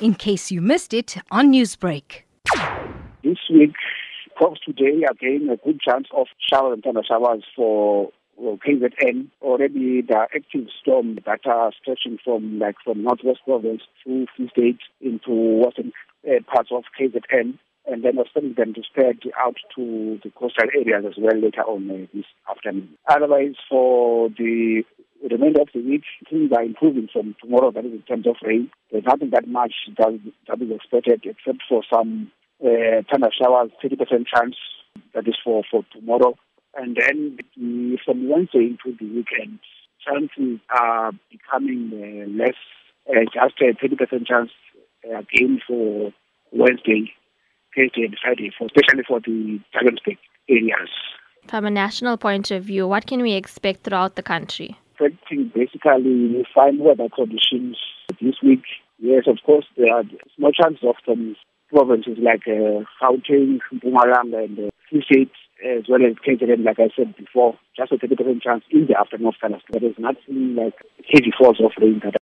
in case you missed it on Newsbreak. This week, crops today, again, a good chance of showers and thunder showers for well, KZN. Already the active storm that are stretching from like from northwest province through Free State into western uh, parts of KZN. And then expecting them to spread out to the coastal areas as well later on uh, this afternoon. Otherwise, for the remainder of the week, things are improving from tomorrow, that is in terms of rain. There's nothing that much that, that is expected except for some uh, thunder showers, 30% chance. That is for, for tomorrow. And then the, from Wednesday into the weekend, chances are becoming uh, less, uh, just a 30% chance uh, again for Wednesday, Thursday and Friday, for, especially for the Drakensberg areas. From a national point of view, what can we expect throughout the country? Expecting basically fine weather conditions this week. Yes, of course, there are small chances of some provinces like uh, Gauteng, Mpumalanga, and uh, State, as well as KZN, like I said before, just a 30% chance in the afternoon of. There is nothing like heavy falls of rain that